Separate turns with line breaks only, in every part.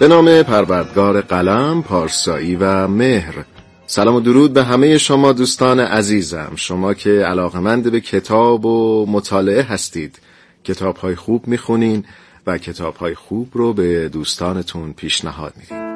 به نام پروردگار قلم، پارسایی و مهر. سلام و درود به همه شما دوستان عزیزم. شما که علاقمند به کتاب و مطالعه هستید. کتاب های خوب می‌خونین و کتاب های خوب رو به دوستانتون پیشنهاد میدین.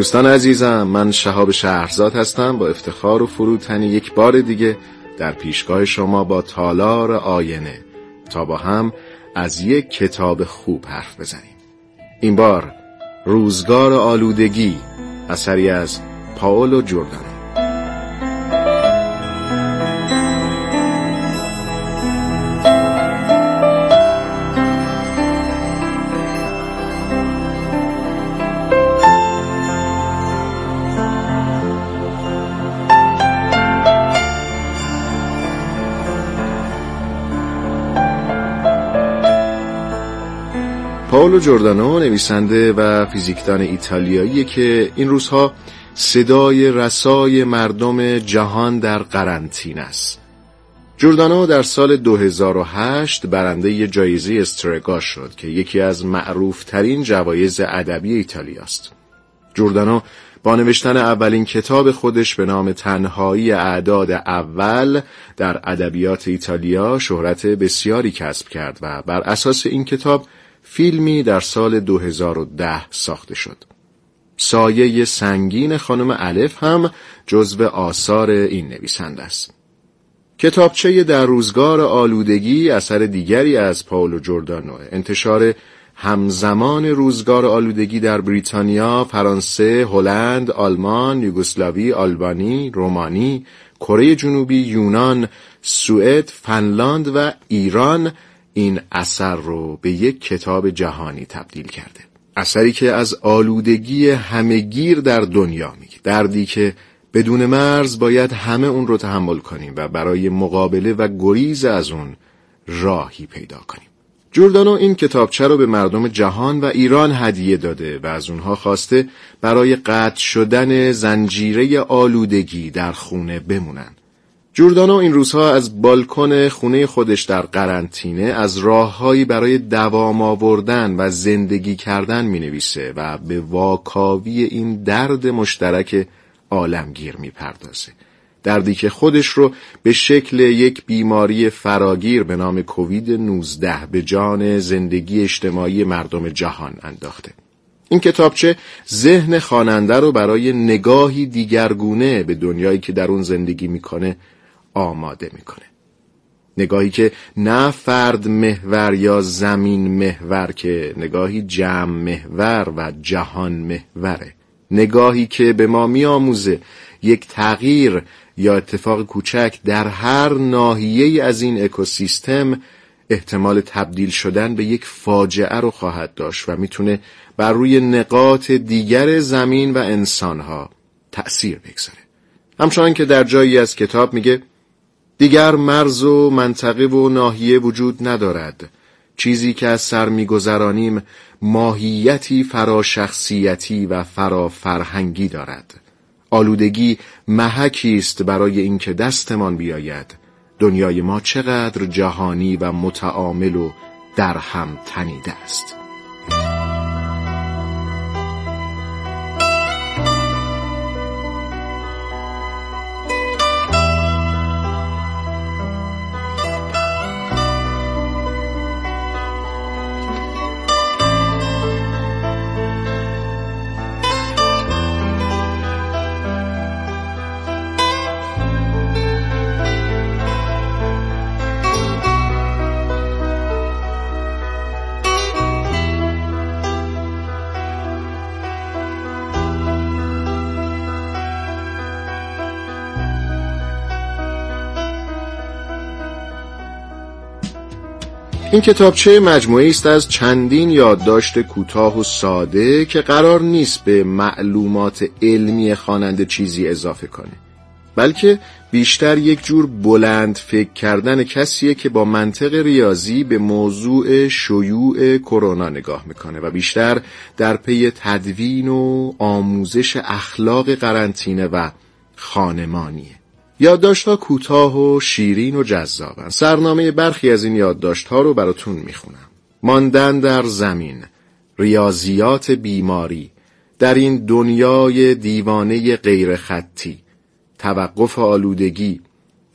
دوستان عزیزم من شهاب شهرزاد هستم با افتخار و فروتنی یک بار دیگه در پیشگاه شما با تالار آینه تا با هم از یک کتاب خوب حرف بزنیم. این بار روزگار آلودگی اثری از پاولو جوردانو پاولو جوردانو نویسنده و فیزیکدان ایتالیایی که این روزها صدای رسای مردم جهان در قرنطین است. جوردانو در سال 2008 برنده جایزه استرگا شد که یکی از معروفترین جوایز ادبی ایتالیا است. جوردانو با نوشتن اولین کتاب خودش به نام تنهایی اعداد اول در ادبیات ایتالیا شهرت بسیاری کسب کرد و بر اساس این کتاب فیلمی در سال 2010 ساخته شد. سایه سنگین خانم الف هم جزو آثار این نویسنده است. کتابچه در روزگار آلودگی اثر دیگری از پاولو جوردانو انتشار همزمان روزگار آلودگی در بریتانیا، فرانسه، هلند، آلمان، یوگسلاوی، آلبانی، رومانی، کره جنوبی، یونان، سوئد، فنلاند و ایران این اثر رو به یک کتاب جهانی تبدیل کرده. اثری که از آلودگی همهگیر در دنیا میگه. دردی که بدون مرز باید همه اون رو تحمل کنیم و برای مقابله و گریز از اون راهی پیدا کنیم. جوردانو این کتابچه رو به مردم جهان و ایران هدیه داده و از اونها خواسته برای قطع شدن زنجیره آلودگی در خونه بمونن. جوردانو این روزها از بالکن خونه خودش در قرنطینه از راههایی برای دوام آوردن و زندگی کردن می نویسه و به واکاوی این درد مشترک عالمگیر می پردازه. دردی که خودش رو به شکل یک بیماری فراگیر به نام کووید 19 به جان زندگی اجتماعی مردم جهان انداخته. این کتابچه ذهن خواننده رو برای نگاهی دیگرگونه به دنیایی که در اون زندگی می‌کنه آماده می‌کنه. نگاهی که نه فرد محور یا زمین محور که نگاهی جمع محور و جهان محوره. نگاهی که به ما میآموزه یک تغییر یا اتفاق کوچک در هر ناحیه از این اکوسیستم احتمال تبدیل شدن به یک فاجعه رو خواهد داشت و می‌تونه بر روی نقاط دیگر زمین و انسانها تأثیر بگذاره. همچنان که در جایی از کتاب میگه دیگر مرز و منطقه و ناحیه وجود ندارد. چیزی که از سر میگذرانیم ماهیتی فراشخصیتی و فرافرهنگی دارد. آلودگی محکی است برای اینکه دستمان بیاید. دنیای ما چقدر جهانی و متعامل و در هم تنیده است. این کتابچه مجموعه است از چندین یادداشت کوتاه و ساده که قرار نیست به معلومات علمی خواننده چیزی اضافه کنه بلکه بیشتر یک جور بلند فکر کردن کسیه که با منطق ریاضی به موضوع شیوع کرونا نگاه می‌کنه و بیشتر در پی تدوین و آموزش اخلاق قرنطینه و خانمانیه. یادداشت‌ها کوتاه و شیرین و جذابن سرنامه برخی از این یادداشت‌ها رو براتون می‌خونم. ماندن در زمین ریاضیات بیماری در این دنیای دیوانه غیر خطی توقف آلودگی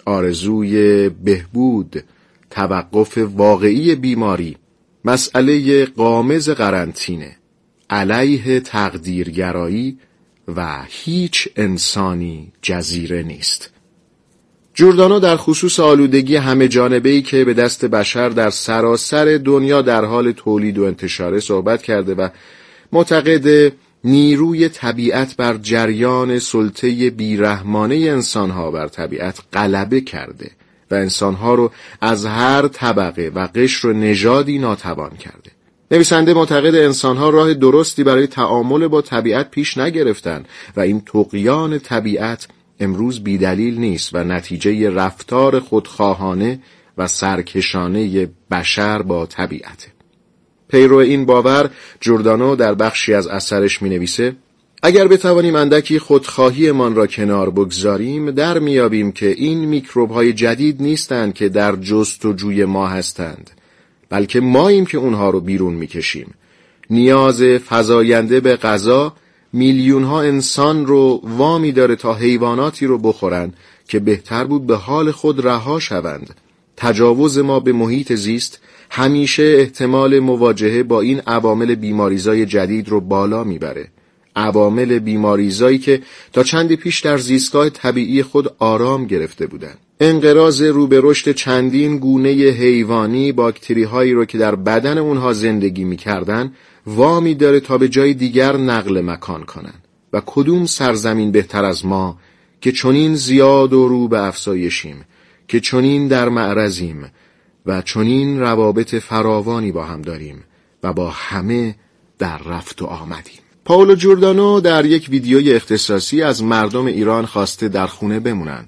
آرزوی بهبود توقف واقعی بیماری مسئله قامز قرنطینه علیه تقدیرگرایی و هیچ انسانی جزیره نیست. جوردانو در خصوص آلودگی همه جانبه ای که به دست بشر در سراسر دنیا در حال تولید و انتشاره صحبت کرده و معتقد نیروی طبیعت بر جریان سلطه بیرحمانه انسانها بر طبیعت غلبه کرده و انسانها رو از هر طبقه و قشر و نژادی ناتوان کرده. نویسنده معتقد انسانها راه درستی برای تعامل با طبیعت پیش نگرفتن و این تقیان طبیعت امروز بیدلیل نیست و نتیجه رفتار خودخواهانه و سرکشانه بشر با طبیعته. پیرو این باور جوردانو در بخشی از اثرش می نویسه اگر بتوانیم اندکی خودخواهیمان را کنار بگذاریم در میابیم که این میکروب های جدید نیستند که در جست و جوی ما هستند بلکه ماییم که اونها رو بیرون می‌کشیم. نیاز فزاینده به غذا میلیون ها انسان رو وامی داره تا حیواناتی رو بخورن که بهتر بود به حال خود رها شوند. تجاوز ما به محیط زیست همیشه احتمال مواجهه با این عوامل بیماریزای جدید رو بالا می‌بره. عوامل بیماریزایی که تا چندی پیش در زیستگاه طبیعی خود آرام گرفته بودند. انقراض رو به رشد چندین گونه حیوانی باکتری هایی رو که در بدن اونها زندگی می‌کردن وامی داره تا به جای دیگر نقل مکان کنن. و کدوم سرزمین بهتر از ما که چنین زیاد و رو به افزایشیم که چنین در معرضیم و چنین روابط فراوانی با هم داریم و با همه در رفت و آمدیم. پاولو جوردانو در یک ویدیوی اختصاصی از مردم ایران خواسته در خونه بمونن.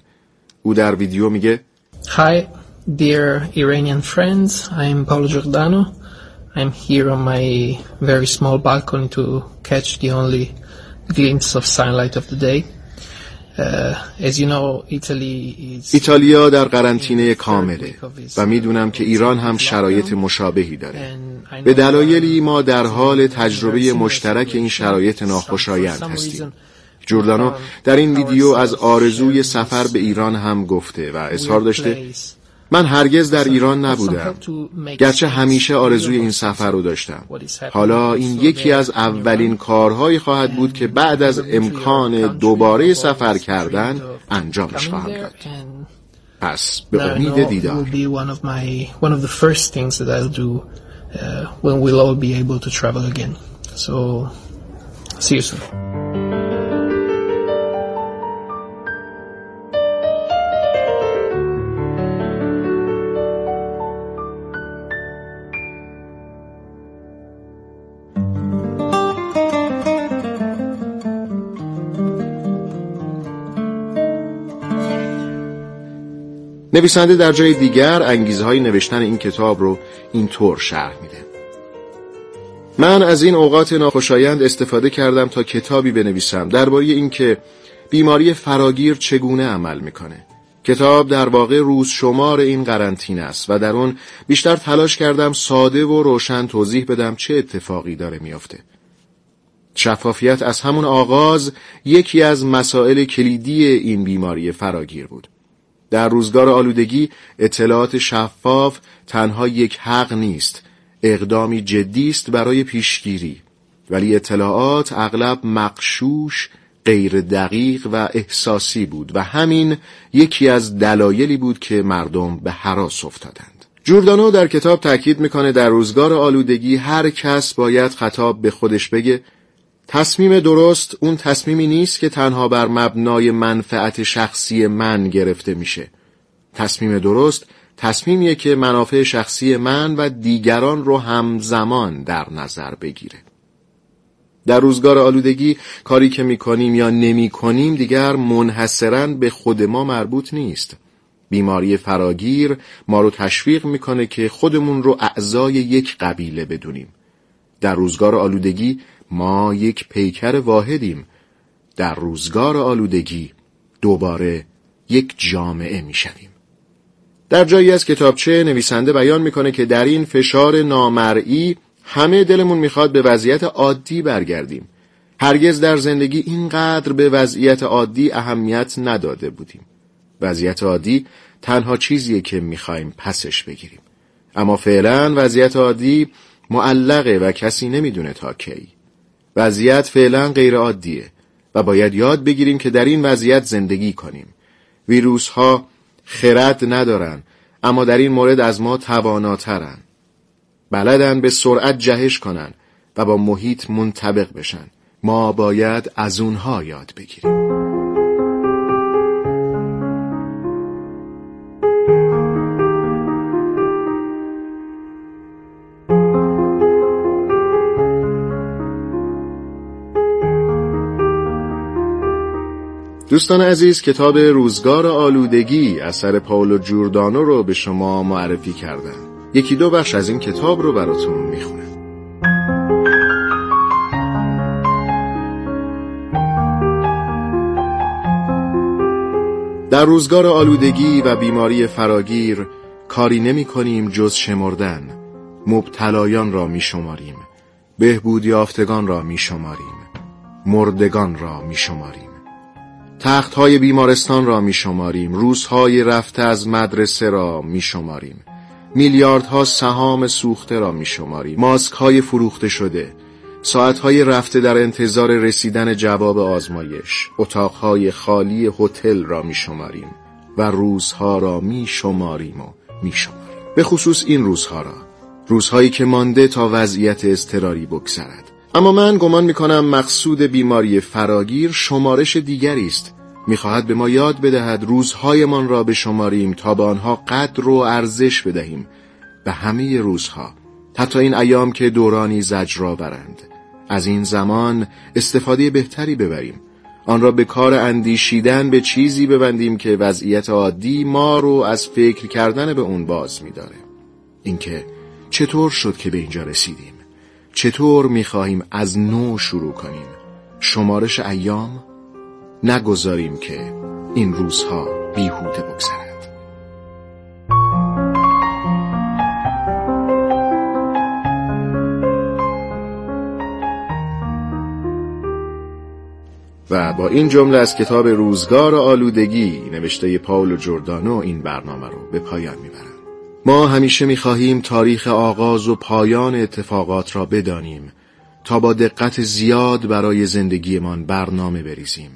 او در ویدیو میگه
Hi dear Iranian friends. I'm Paolo Giordano. I'm here on my very small balcony to catch the only glimpse of sunlight of the day.
ایتالیا در قرنطینه کامله و می‌دونم که ایران هم شرایط مشابهی داره. به دلایلی ما در حال تجربه مشترک این شرایط ناخوشایند هستیم. جوردانو در این ویدیو از آرزوی سفر به ایران هم گفته و اظهار داشته من هرگز در ایران نبودم. گرچه همیشه آرزوی این سفر رو داشتم. حالا این یکی از اولین کارهایی خواهد بود که بعد از امکان دوباره سفر کردن انجامش خواهم داد. پس به امید دیدار. نویسنده در جای دیگر انگیزه های نوشتن این کتاب رو اینطور شرح میده. من از این اوقات ناخوشایند استفاده کردم تا کتابی بنویسم درباره اینکه بیماری فراگیر چگونه عمل می‌کنه. کتاب در واقع روز شمار این قرنطینه است و در اون بیشتر تلاش کردم ساده و روشن توضیح بدم چه اتفاقی داره میافته. شفافیت از همون آغاز یکی از مسائل کلیدی این بیماری فراگیر بود. در روزگار آلودگی اطلاعات شفاف تنها یک حق نیست. اقدامی جدی است برای پیشگیری. ولی اطلاعات اغلب مقشوش غیر دقیق و احساسی بود و همین یکی از دلایلی بود که مردم به حراس افتادند. جوردانو در کتاب تاکید می‌کنه در روزگار آلودگی هر کس باید خطاب به خودش بگه تصمیم درست اون تصمیمی نیست که تنها بر مبنای منفعت شخصی من گرفته میشه. تصمیم درست تصمیمیه که منافع شخصی من و دیگران رو همزمان در نظر بگیره. در روزگار آلودگی کاری که می‌کنیم یا نمی‌کنیم دیگر منحصرا به خود ما مربوط نیست. بیماری فراگیر ما رو تشویق می‌کنه که خودمون رو اعضای یک قبیله بدونیم. در روزگار آلودگی ما یک پیکر واحدیم. در روزگار آلودگی دوباره یک جامعه می‌شویم. در جایی از کتابچه نویسنده بیان می‌کنه که در این فشار نامرئی همه دلمون می‌خواد به وضعیت عادی برگردیم. هرگز در زندگی اینقدر به وضعیت عادی اهمیت نداده بودیم. وضعیت عادی تنها چیزیه که می‌خوایم پسش بگیریم. اما فعلا وضعیت عادی معلقه و کسی نمی‌دونه تا کی. وضعیت فعلا غیر عادیه و باید یاد بگیریم که در این وضعیت زندگی کنیم. ویروس ها خرد ندارن اما در این مورد از ما تواناترن. بلدن به سرعت جهش کنن و با محیط منطبق بشن. ما باید از اونها یاد بگیریم. دوستان عزیز کتاب روزگار آلودگی اثر پاولو جوردانو رو به شما معرفی کردم. یکی دو بخش از این کتاب رو براتون می‌خونم. در روزگار آلودگی و بیماری فراگیر کاری نمی کنیم جز شمردن. مبتلایان را می شماریم بهبود یافتگان را می شماریم مردگان را می شماریم تخت های بیمارستان را می شماریم روزهای رفته از مدرسه را می شماریم میلیاردها سهام سوخته را می شماریم ماسک های فروخته شده. ساعت های رفته در انتظار رسیدن جواب آزمایش. اتاقهای خالی هتل را می شماریم و روزها را می شماریم و می شماریم به خصوص این روزها را. روزهایی که مانده تا وضعیت اضطراری بگذرد. اما من گمان می کنم مقصود بیماری فراگیر شمارش دیگری است. می‌خواهد به ما یاد بدهد روزهایمان را به شماریم تا به آنها قدر و ارزش بدهیم. به همه روزها. حتی این ایام که دورانی زجرا برند از این زمان استفاده بهتری ببریم. آن را به کار اندیشیدن به چیزی ببندیم که وضعیت عادی ما رو از فکر کردن به اون باز میداره. اینکه چطور شد که به اینجا رسیدیم؟ چطور می‌خواهیم از نو شروع کنیم؟ شمارش ایام؟ نگذاریم که این روزها بیهوده بگذرد. و با این جمله از کتاب روزگار آلودگی نوشته پاولو جوردانو این برنامه رو به پایان می‌برم. ما همیشه می‌خواهیم تاریخ آغاز و پایان اتفاقات را بدانیم تا با دقت زیاد برای زندگیمان برنامه بریزیم.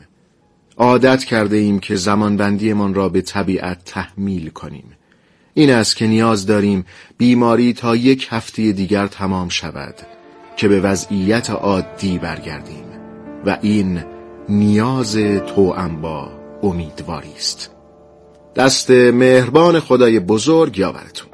عادت کرده ایم که زمانبندیمان را به طبیعت تحمیل کنیم. این است که نیاز داریم بیماری تا یک هفته دیگر تمام شود که به وضعیت عادی برگردیم. و این نیاز تو با امیدواری است. دست مهربان خدای بزرگ یاورتون.